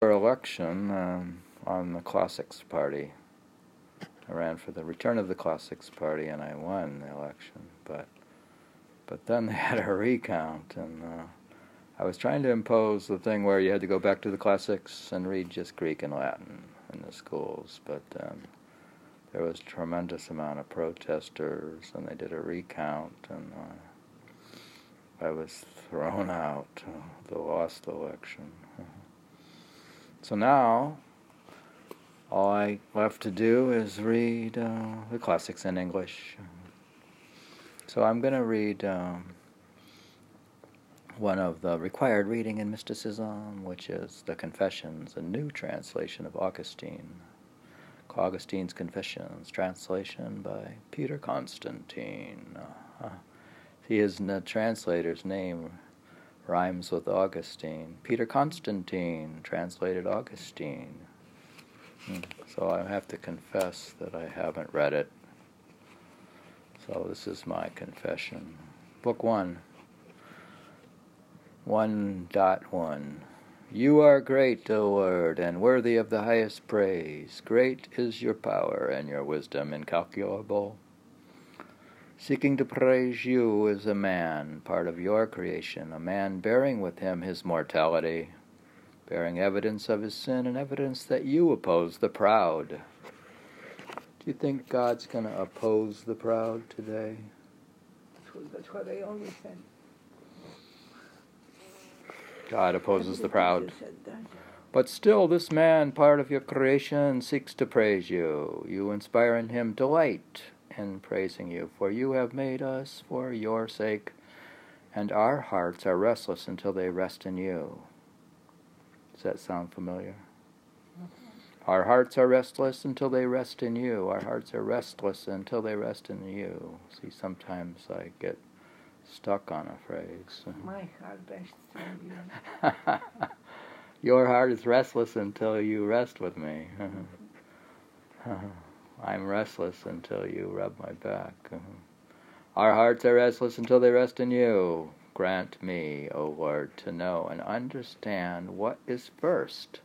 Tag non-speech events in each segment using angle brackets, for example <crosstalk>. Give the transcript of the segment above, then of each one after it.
For election um, on the Classics Party. I ran for the return of the Classics Party and I won the election, but but then they <laughs> had a recount and uh, I was trying to impose the thing where you had to go back to the classics and read just Greek and Latin in the schools, but um, there was a tremendous amount of protesters and they did a recount and uh, I was thrown <laughs> out, the lost election. <laughs> So now all I have to do is read uh, the classics in English. So I'm going to read um, one of the required reading in mysticism, which is the Confessions, a new translation of Augustine. Augustine's Confessions, translation by Peter Constantine. Uh, is the translator's name rhymes with Augustine. Peter Constantine translated Augustine. Hmm. So I have to confess that I haven't read it. So this is my confession. Book 1. 1.1 You are great, O Lord, and worthy of the highest praise. Great is your power and your wisdom incalculable. Seeking to praise you is a man, part of your creation, a man bearing with him his mortality, bearing evidence of his sin and evidence that you oppose the proud. Do you think God's going to oppose the proud today? That's what, that's what I always said. God opposes the proud. But still, this man, part of your creation, seeks to praise you. You inspire in him delight in praising you, for you have made us for your sake, and our hearts are restless until they rest in you. Does that sound familiar? Mm-hmm. Our hearts are restless until they rest in you. Our hearts are restless until they rest in you. See, sometimes I get stuck on a phrase. My heart rests on you. <laughs> Your heart is restless until you rest with me. <laughs> I'm restless until you rub my back. Uh-huh. Our hearts are restless until they rest in you. Grant me, O Lord, to know and understand what is first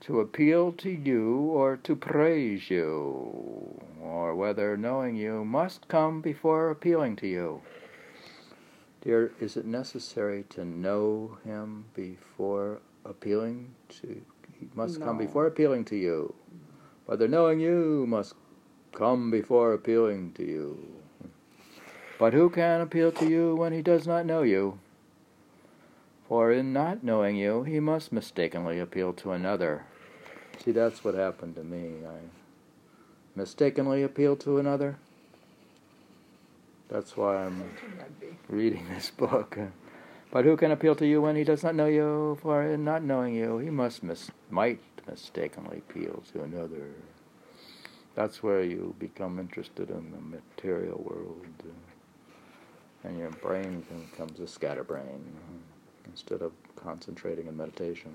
to appeal to you or to praise you, or whether knowing you must come before appealing to you. Dear, is it necessary to know him before appealing to he must come before appealing to you. Whether knowing you must come before appealing to you. But who can appeal to you when he does not know you? For in not knowing you, he must mistakenly appeal to another. See, that's what happened to me. I mistakenly appealed to another. That's why I'm Should not be. reading this book. But who can appeal to you when he does not know you? For in not knowing you, he must mis- might mistakenly appeal to another. That's where you become interested in the material world, and your brain becomes a scatterbrain instead of concentrating in meditation.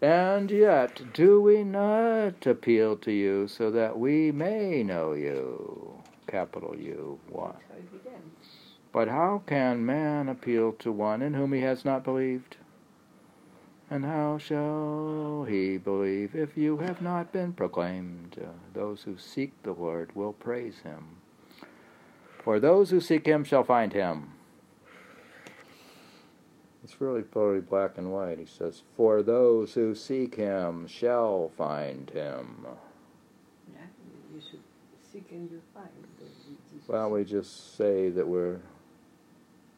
And yet, do we not appeal to you so that we may know you? Capital U. Why? But how can man appeal to one in whom he has not believed? And how shall he believe if you have not been proclaimed? Uh, those who seek the Lord will praise him. For those who seek him shall find him. It's really very black and white. He says, For those who seek him shall find him. Yeah, you should seek and you find. Well, we just say that we're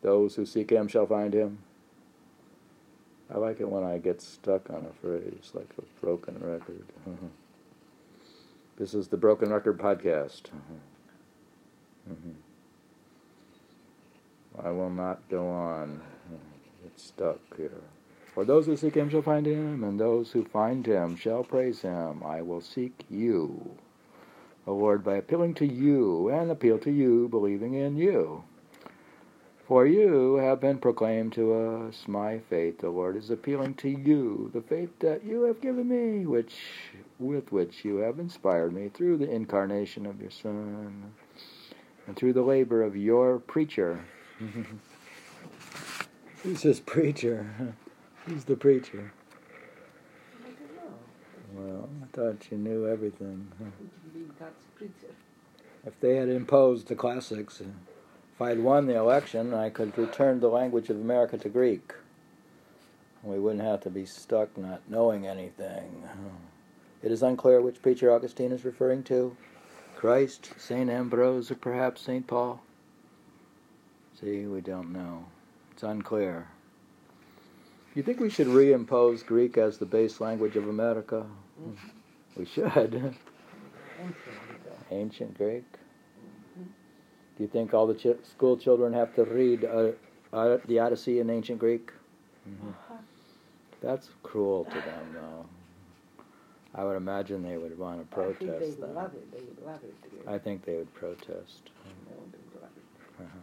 those who seek him shall find him. I like it when I get stuck on a phrase like a broken record. <laughs> this is the Broken Record Podcast. <laughs> I will not go on. <laughs> It's stuck here. For those who seek him shall find him, and those who find him shall praise him. I will seek you. O Lord, by appealing to you and appeal to you, believing in you. For you have been proclaimed to us my faith. The Lord is appealing to you, the faith that you have given me, which with which you have inspired me through the incarnation of your Son and through the labor of your preacher. <laughs> he says preacher. <laughs> Who's the preacher? I don't know. Well, I thought you knew everything. huh? Which would be God's preacher. If they had imposed the classics, uh, if I'd won the election, I could return the language of America to Greek. We wouldn't have to be stuck not knowing anything. It is unclear which preacher Augustine is referring to Christ, St. Ambrose, or perhaps St. Paul. See, we don't know. It's unclear. You think we should reimpose Greek as the base language of America? Mm-hmm. We should. Ancient Greek. Do you think all the ch- school children have to read uh, uh, the Odyssey in ancient Greek? That's cruel to them, though. I would imagine they would want to I think they protest would that. love it. They would love it. I think they would protest. No, they would love it.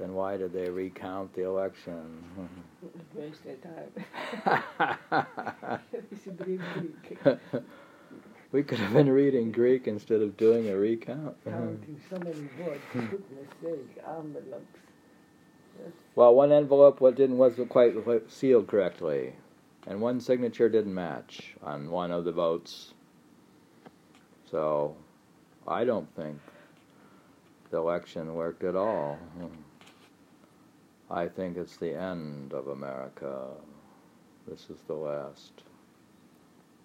Then why did they recount the election? <laughs> Waste their time. <laughs> <laughs> we should read Greek. we could have been reading Greek instead of doing a recount. Mm-hmm. So many words, hmm. goodness sake, envelopes. Well, one envelope what didn't wasn't quite sealed correctly, and one signature didn't match on one of the votes. So, I don't think the election worked at all. Hmm. I think it's the end of America. This is the last.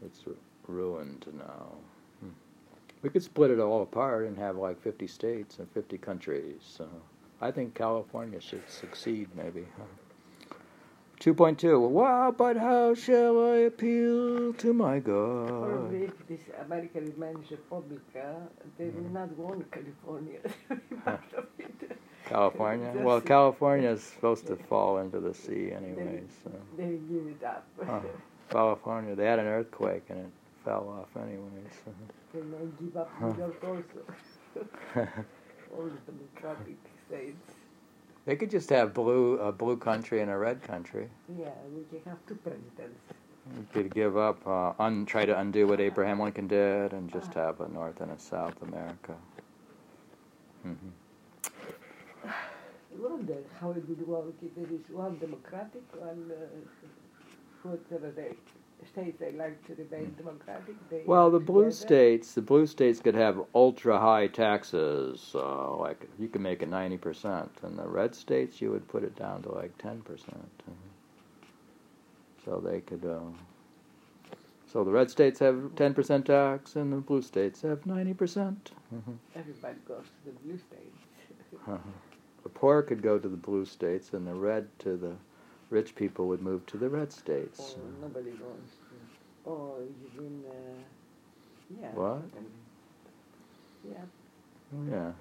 It's ruined now. Hmm. We could split it all apart and have like 50 states and 50 countries. So. I think California should succeed, maybe. 2.2. Wow, but how shall I appeal to my God? Probably if this America remains Republica, they will not want California. They'll be part of it. California? Well, California is supposed to fall into the sea anyway, so. They give it up. Huh. <laughs> California, they had an earthquake and it fell off anyway, so. they may give up Huh. York also. <laughs> All the states. they could just have blue a blue country and a red country. Yeah, we can have two presidents. We could give up, uh, un, try to undo what Abraham Lincoln did, and just have a North and a South America. Mm-hmm. I wonder how it would work if there is one democratic, one uh, whatever they states they like to remain democratic. Well, the blue states, the blue states could have ultra high taxes, uh, like you could make it ninety percent, and the red states you would put it down to like ten percent. So they could. Uh, so the red states have ten percent tax, and the blue states have ninety percent. <laughs> Everybody goes to the blue states. <laughs> The poor could go to the blue states, and the red to the rich people would move to the red states. or nobody goes to. Or you mean, uh, yeah. What? Yeah. Yeah.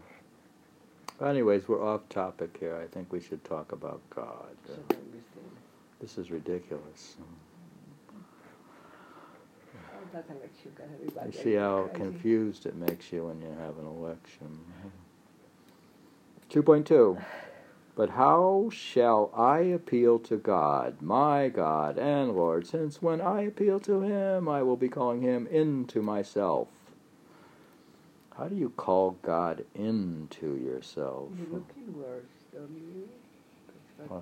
Anyways, we're off topic here. I think we should talk about God. Uh. This is ridiculous. Oh, that election got everybody. You see how crazy. confused it makes you when you have an election. 2.2 <laughs> But how shall I appeal to God, my God and Lord, since when I appeal to Him, I will be calling Him into myself? How do you call God into yourself? You look inwards, don't you?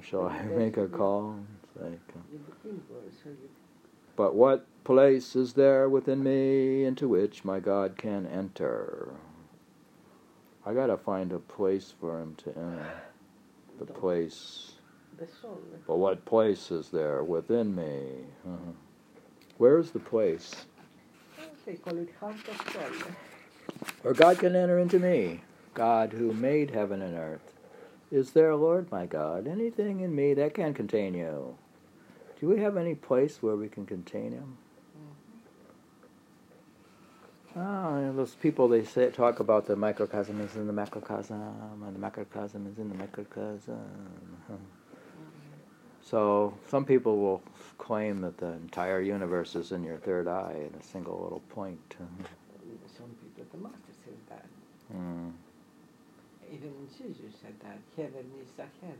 Shall I <laughs> make a call? Like, uh, You look inwards, so you But what place is there within me into which my God can enter? I gotta find a place for him to enter. The place. But what place is there within me? Uh-huh. Where's the place They call it heart of soul. where God can enter into me? God who made heaven and earth. Is there, Lord my God, anything in me that can contain you? Do we have any place where we can contain him? Oh, those people they say talk about the microcosm is in the macrocosm, and the macrocosm is in the microcosm. <laughs> So some people will claim that the entire universe is in your third eye in a single little point. Some people, the master said that. Mm. Even Jesus said that. Heaven is ahead.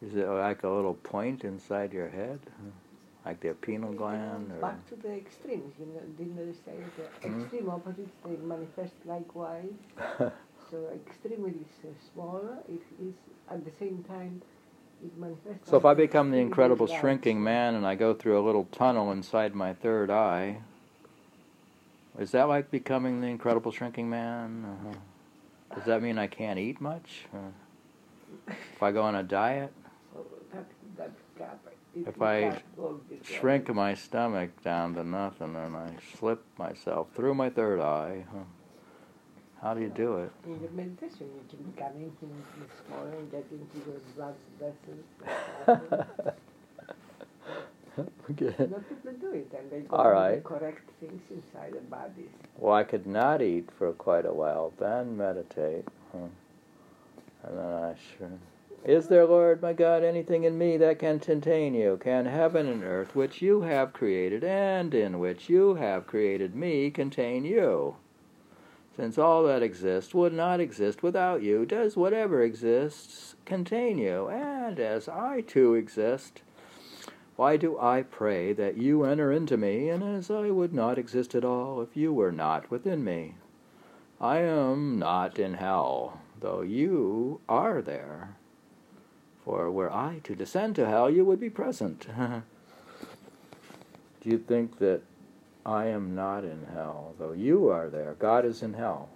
Is it like a little point inside your head, like the pineal gland? Or? Back to the extremes, you know, didn't they say the Mhm. extreme opposites they manifest likewise? <laughs> so extreme is uh, smaller. It is at the same time it manifests. So if I become the incredible shrinking man and I go through a little tunnel inside my third eye, is that like becoming the incredible shrinking man? uh Does that mean I can't eat much? Uh, if I go on a diet, <laughs> that, that gap, If I can't go this way. shrink my stomach down to nothing and I slip myself through my third eye, huh? how do you do it? In your meditation, you can infinitely small and get into your blood vessels. <laughs> Okay. Not people do it, and they go All the correct things inside the bodies. Well, I could not eat for quite a while, then meditate. Huh. And then I sure. Is there, Lord, my God, anything in me that can contain you? Can heaven and earth, which you have created, and in which you have created me, contain you? Since all that exists would not exist without you, does whatever exists contain you? And as I too exist, why do I pray that you enter into me, and as I would not exist at all if you were not within me? I am not in hell, though you are there. For were I to descend to hell, you would be present. <laughs> do you think that I am not in hell, though you are there? God is in hell.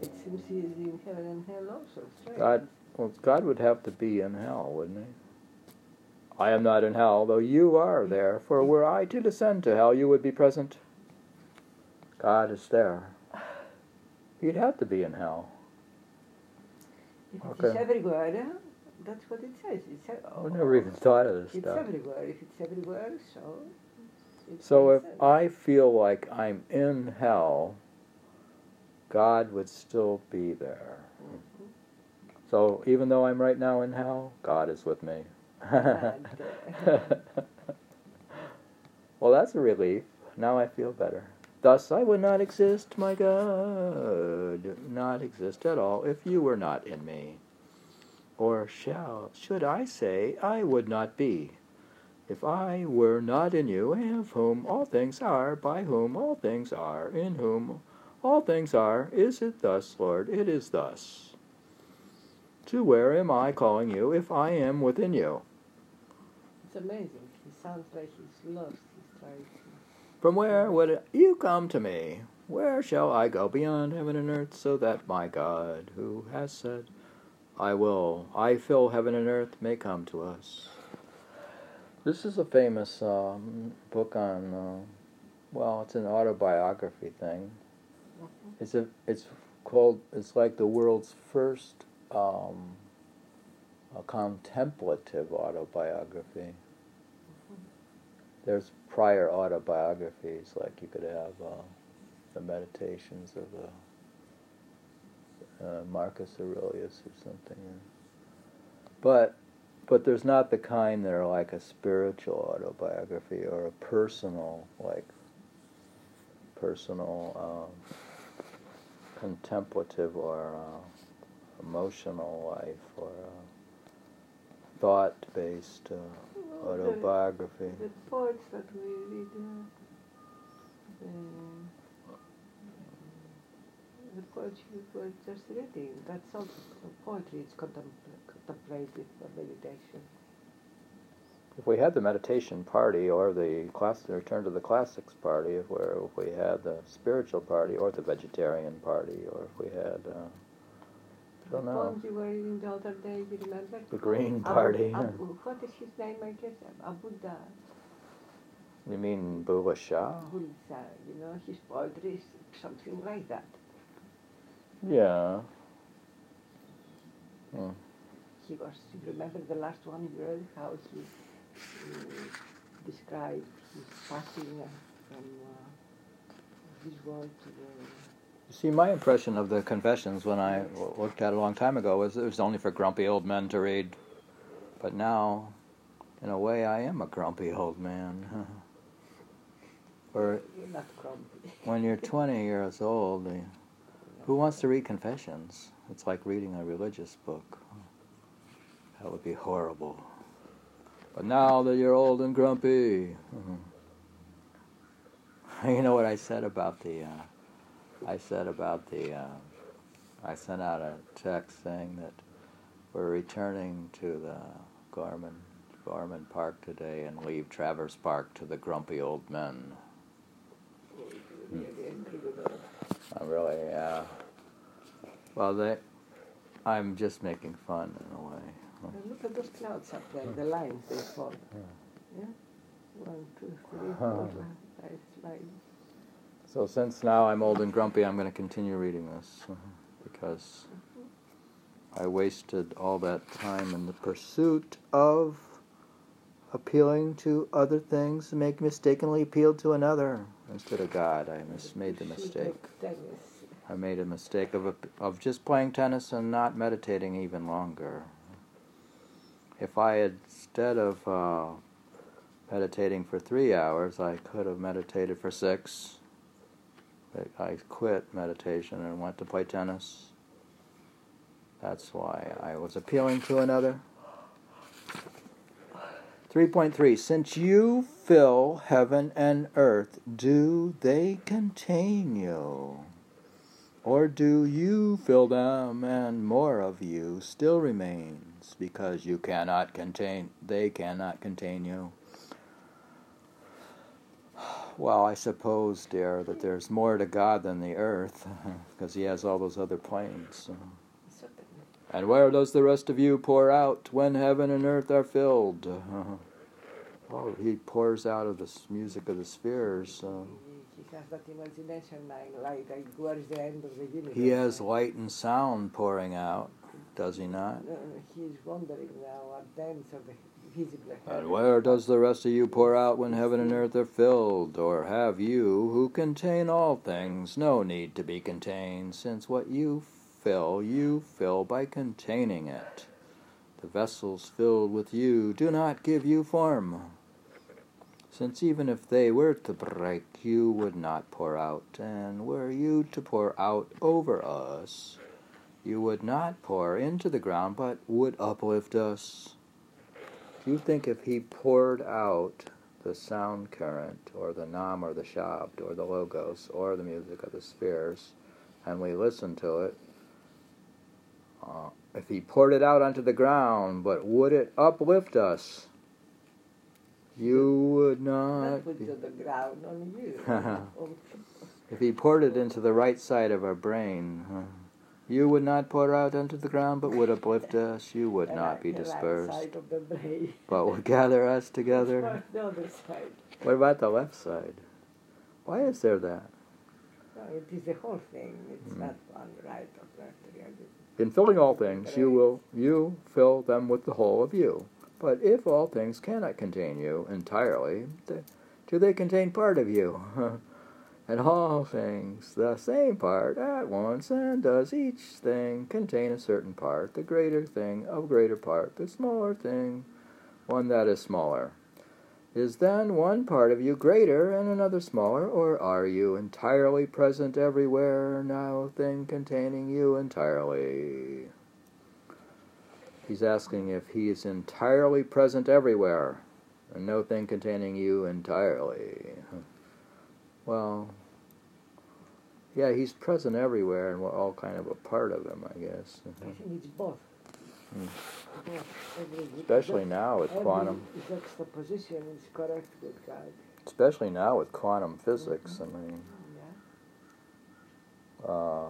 It seems he is in heaven and hell also. Strange. God, well, God would have to be in hell, wouldn't he? I am not in hell, though you are there. For were I to descend to hell, you would be present. God is there. He'd have to be in hell. If okay. it's everywhere, yeah, that's what it says. It's, e- I never even thought of this it's stuff. everywhere. If it's everywhere, so. So if. I feel like I'm in hell, God would still be there. Mm-hmm. So even though I'm right now in hell, God is with me. <laughs> Well, that's a relief. Now I feel better. Thus I would not exist, my God, not exist at all if you were not in me. Or shall should I say I would not be, if I were not in you, of whom all things are, by whom all things are, in whom all things are, is it thus, Lord? It is thus. To where am I calling you if I am within you? It's amazing. He sounds like he's lost. He's trying. From where would you come to me? Where shall I go beyond heaven and earth, so that my God, who has said, I will, I fill heaven and earth, may come to us? This is a famous um, book on, uh, well, it's an autobiography thing. It's a, it's called, it's like the world's first um, contemplative autobiography. There's prior autobiographies, like you could have uh, the Meditations of the uh, Marcus Aurelius or something. But but there's not the kind that are like a spiritual autobiography or a personal, like personal um, contemplative or uh, emotional life or uh, thought-based uh, Well, the- autobiography. The poets that we read, uh, the, the you were just reading, that's also poetry, it's contempl- contemplative meditation. If we had the meditation party or the class, the return to the classics party, if, where if we had the spiritual party or the vegetarian party, or if we had, uh, I The don't know, poems you were reading the other day, you remember? the Green Party. Abu- what is his name, I guess? Abuda. You mean Bulleh Shah? Bulsa, you know, his poetry is something like that. Yeah. Hmm. He was, you remember the last one you read, how he uh, described his passing uh, from uh, this world to the. You see, my impression of the confessions when I w- looked at it a long time ago was it was only for grumpy old men to read. But now, in a way, I am a grumpy old man. <laughs> or You're not grumpy. when you're <laughs> 20 years old, eh, who wants to read confessions? It's like reading a religious book. That would be horrible. But now that you're old and grumpy, <laughs> you know what I said about the. Uh, I said about the. Uh, I sent out a text saying that we're returning to the Gorman, Gorman Park today and leave Travers Park to the grumpy old men. Us. I really, uh, well, they, I'm just making fun in a way. And look at those clouds up there, the lines they form. Yeah? One, two, three, <laughs> four, five lines. So since now I'm old and grumpy, I'm going to continue reading this because I wasted all that time in the pursuit of appealing to other things and make mistakenly appealed to another instead of God. I mis- made the mistake. I made a mistake of of just playing tennis and not meditating even longer. If I had instead of uh, meditating for three hours, I could have meditated for six. But I quit meditation and went to play tennis. That's why I was appealing to another. 3.3 Since you fill heaven and earth, do they contain you? Or do you fill them and more of you still remains because you cannot contain they cannot contain you? Well, I suppose, dear, that there's more to God than the earth <laughs> because he has all those other planes. Certainly. And where does the rest of you pour out when heaven and earth are filled? <laughs> oh, he pours out of the music of the spheres. Uh, He, has light and sound pouring out, does he not? he's wondering now at ends of the And where does the rest of you pour out when heaven and earth are filled? Or have you, who contain all things, no need to be contained, since what you fill, you fill by containing it? The vessels filled with you do not give you form. Since even if they were to break, you would not pour out, and were you to pour out over us, you would not pour into the ground, but would uplift us. Do you think if he poured out the sound current, or the nam, or the shabd, or the logos, or the music of the spheres, and we listened to it, uh, if he poured it out onto the ground, but would it uplift us? You would not. Be- the ground on you. <laughs> If he poured it into the right side of our brain, huh, you would not pour out onto the ground, but would uplift us. You would not be right dispersed, side of the brain. but would gather us together. Or <laughs> the other side. What about the left side? Why is there that? No, it is the whole thing. It's Mm. not one right or left. In filling all things, you will you fill them with the whole of you. But if all things cannot contain you entirely, do they contain part of you? <laughs> and all things, the same part at once, and does each thing contain a certain part, the greater thing of greater part, the smaller thing, one that is smaller. Is then one part of you greater and another smaller, or are you entirely present everywhere, no thing containing you entirely? He's asking if he is entirely present everywhere, and no thing containing you entirely. Well, yeah, he's present everywhere, and we're all kind of a part of him, I guess. I think it's both. Especially now with quantum, juxtaposition is correct with God. especially now with quantum physics. I mean, Yeah. uh,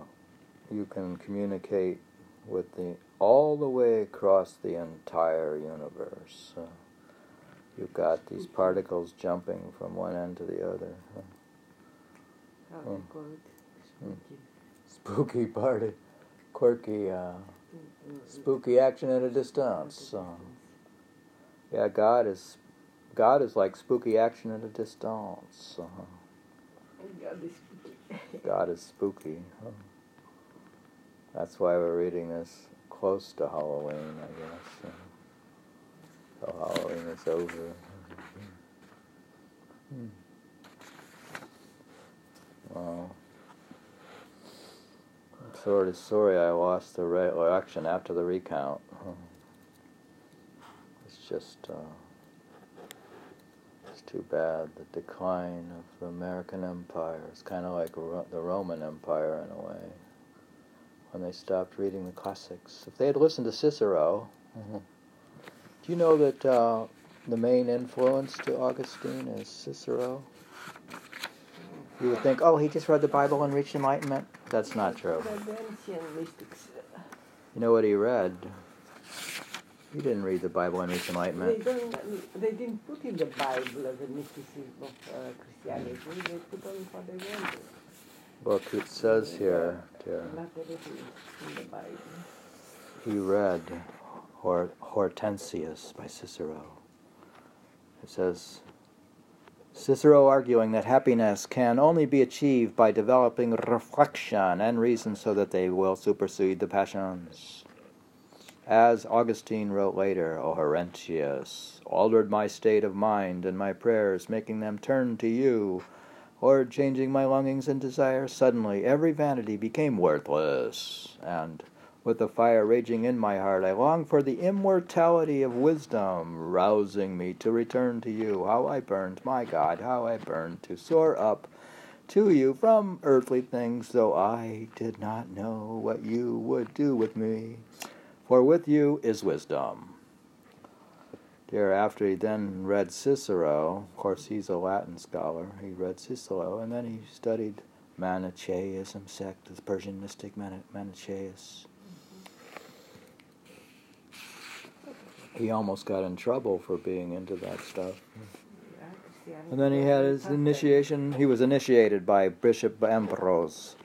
you can communicate with the all the way across the entire universe. Uh, you've got these particles jumping from one end to the other. How Mm. they call it? Mm. Spooky. <laughs> Spooky party, quirky, uh, spooky action at a distance. Uh, yeah, God is God is like spooky action at a distance. Uh, God is spooky. <laughs> God is spooky. Huh. That's why we're reading this close to Halloween, I guess. So Halloween is over. Hmm. Well, I'm sort of sorry I lost the election after the recount. It's just, uh, it's too bad. The decline of the American Empire is kind of like Ro- the Roman Empire in a way. When they stopped reading the classics, if they had listened to Cicero, Do you know that uh, the main influence to Augustine is Cicero? You would think, oh, he just read the Bible and reached enlightenment. That's not true. The ancient mystics, You know what he read? He didn't read the Bible and reach they enlightenment. don't, they didn't put in the Bible the mysticism of uh, Christianity. They put on what they wanted. Look, it says here, dear, Not everything in the Bible. he read Hor- Hortensius by Cicero. It says, Cicero arguing that happiness can only be achieved by developing reflection and reason so that they will supersede the passions. As Augustine wrote later, O Hortensius, altered my state of mind and my prayers, making them turn to you, or changing my longings and desires, suddenly every vanity became worthless, and with the fire raging in my heart, I long for the immortality of wisdom, rousing me to return to you. How I burned, my God, how I burned to soar up to you from earthly things, though I did not know what you would do with me. For with you is wisdom. Dear, after he then read Cicero, of course he's a Latin scholar, he read Cicero, and then he studied Manichaeism sect, the Persian mystic Mani- Manichaeus. He almost got in trouble for being into that stuff. And then he had his initiation. He was initiated by Bishop Ambrose.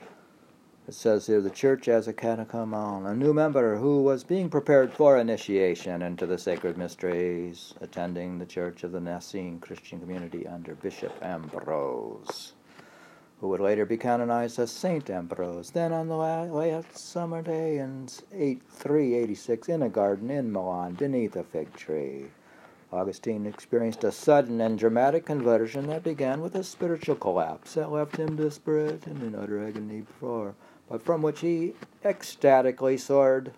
It says here the church as a catechumen, a new member who was being prepared for initiation into the sacred mysteries, attending the church of the Nicene Christian community under Bishop Ambrose, who would later be canonized as Saint Ambrose. Then on the last summer day in 8, 386 in a garden in Milan beneath a fig tree. Augustine experienced a sudden and dramatic conversion that began with a spiritual collapse that left him desperate and in utter agony before, but from which he ecstatically soared,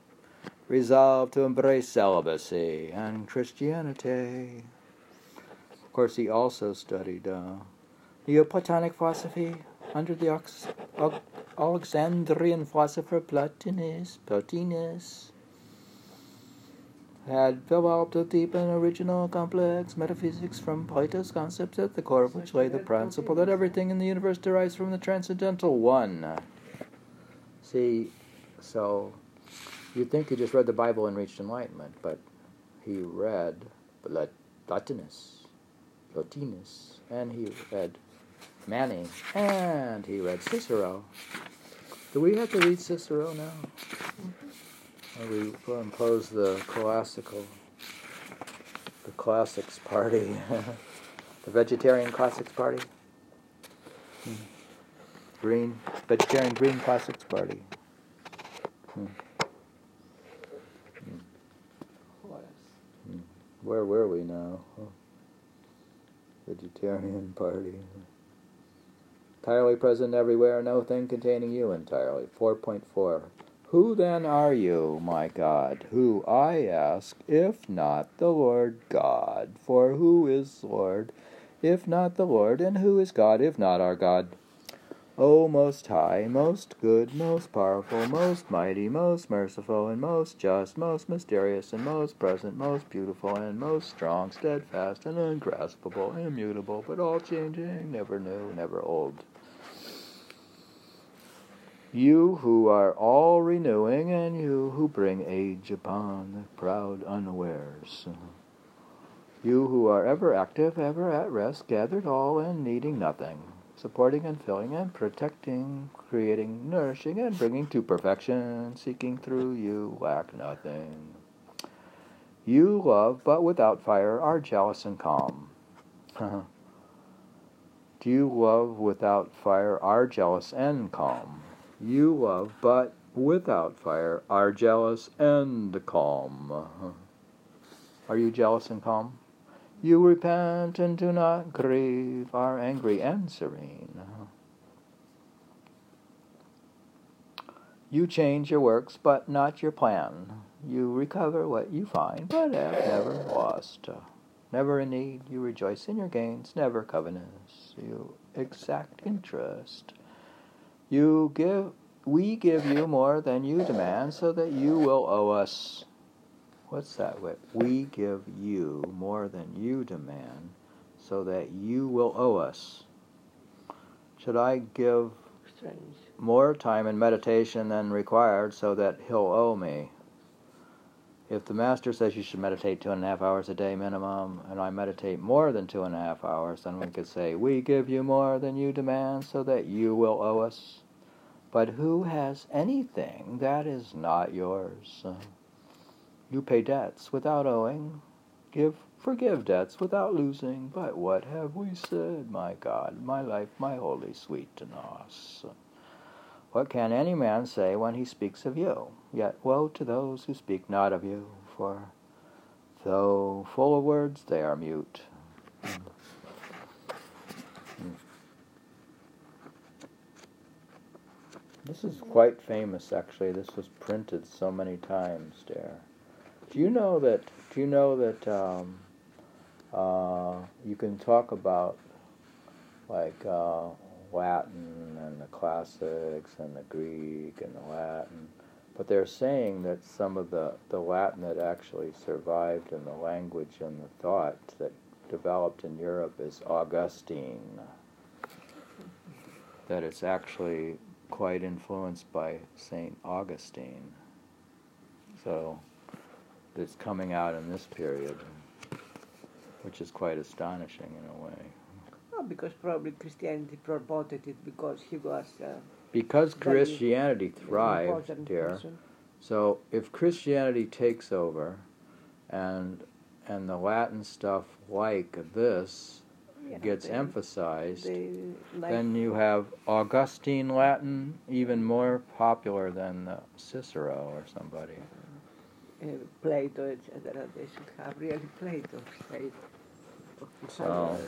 resolved to embrace celibacy and Christianity. Of course, he also studied uh, Neoplatonic philosophy under the Ox- Al- Alexandrian philosopher Plotinus. Plotinus had developed a deep and original complex metaphysics from Plato's concepts at the core of which lay the principle that everything in the universe derives from the transcendental one. See, so you'd think he just read the Bible and reached enlightenment, but he read Plotinus, Plotinus, and he read Manning, and he read Cicero. Do we have to read Cicero now? Or we impose the classical, the classics party, <laughs> the vegetarian classics party, Hmm. green vegetarian green classics party. Hmm. Horus. Where were we now? Vegetarian party. Entirely present everywhere, no thing containing you entirely. 4.4. Who then are you, my God? Who, I ask, if not the Lord God? For who is Lord, if not the Lord? And who is God, if not our God? O Most High, most good, most powerful, most mighty, most merciful, and most just, most mysterious, and most present, most beautiful, and most strong, steadfast, and ungraspable, immutable, but all changing, never new, never old. You who are all renewing, and you who bring age upon the proud unawares. You who are ever active, ever at rest, gathered all and needing nothing, supporting and filling and protecting, creating, nourishing, and bringing to perfection, seeking through you, lack nothing. You love, but without fire, are jealous and calm. <laughs> Do you love without fire, are jealous and calm? You love, but without fire, are jealous and calm. Are you jealous and calm? You repent and do not grieve, are angry and serene. You change your works, but not your plan. You recover what you find, but have never lost. Never in need, you rejoice in your gains, never covetous. You exact interest. You give, we give you more than you demand, so that you will owe us. What's that? We give you more than you demand, so that you will owe us. Should I give Strange. more time in meditation than required so that he'll owe me? If the master says you should meditate two and a half hours a day minimum, and I meditate more than two and a half hours, then we could say, We give you more than you demand so that you will owe us. But who has anything that is not yours? You pay debts without owing. Give, forgive debts without losing. But what have we said, my God, my life, my holy sweet Dinos? What can any man say when he speaks of you? Yet woe to those who speak not of you, for though full of words, they are mute. This is quite famous, actually. This was printed so many times there. Do you know that? Do you know that um, uh, you can talk about like uh, Latin and the classics and the Greek and the Latin, but they're saying that some of the the Latin that actually survived in the language and the thought that developed in Europe is Augustine. That it's actually quite influenced by Saint Augustine. So it's coming out in this period, which is quite astonishing in a way. Oh, because probably Christianity promoted it because he was uh, Because Christianity thrived, dear. person. So if Christianity takes over, and and the Latin stuff like this Yeah, gets they- emphasized, they like then you have Augustine Latin even more popular than Cicero or somebody. uh, Plato, etc. They should have really Plato say. So-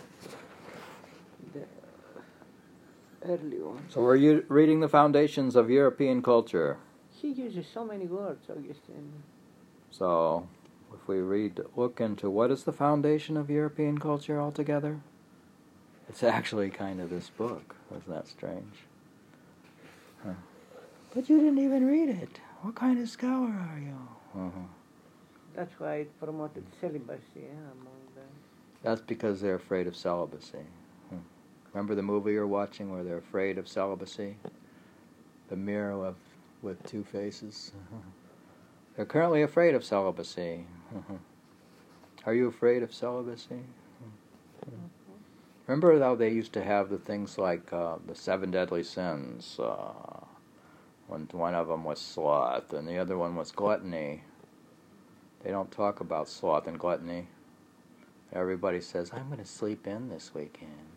early one. So we're you reading the foundations of European culture. He uses so many words, Augustine. So if we read, look into what is the foundation of European culture altogether, it's actually kind of this book. Isn't that strange? Huh. But you didn't even read it. What kind of scholar are you? Uh-huh. That's why it promoted celibacy yeah, among the. That's because they're afraid of celibacy. Remember the movie you're watching where they're afraid of celibacy? The mirror of, with two faces? <laughs> They're currently afraid of celibacy. <laughs> Are you afraid of celibacy? Remember how they used to have the things like uh, the seven deadly sins? Uh, one, one of them was sloth, and the other one was gluttony. They don't talk about sloth and gluttony. Everybody says, I'm going to sleep in this weekend.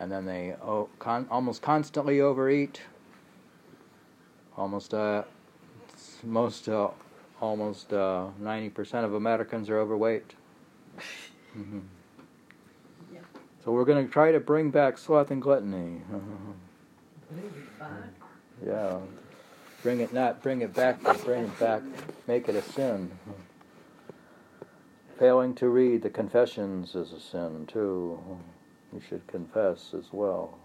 And then they oh, con- almost constantly overeat. Almost, uh, most, uh, almost uh, 90% of Americans are overweight. hmm Yeah. So we're going to try to bring back sloth and gluttony. yeah. Bring it not bring it back, but bring it back, make it a sin. Failing to read the confessions is a sin too. You should confess as well.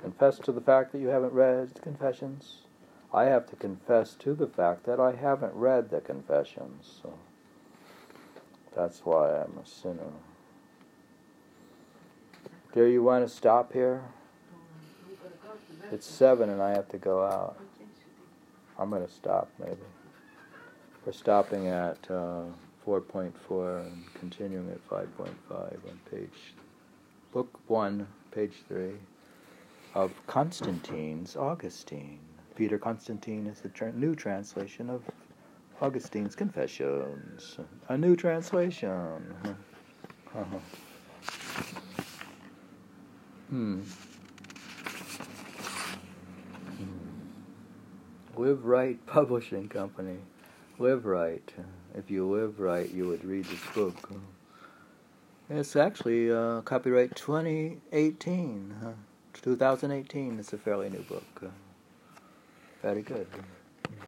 Confess to the fact that you haven't read the confessions. I have to confess to the fact that I haven't read the confessions. So that's why I'm a sinner. Do you want to stop here? It's seven and I have to go out. I'm going to stop maybe. We're stopping at uh, 4.4 and continuing at 5.5 on page, book 1, page 3 of Constantine's Augustine. Peter Constantine is the tra- new translation of Augustine's Confessions. A new translation. Uh-huh. <laughs> Hmm. Live Right Publishing Company. Live Right. If you live right, you would read this book. It's actually uh, copyright 2018. Huh? 2018. It's a fairly new book. Uh, very good.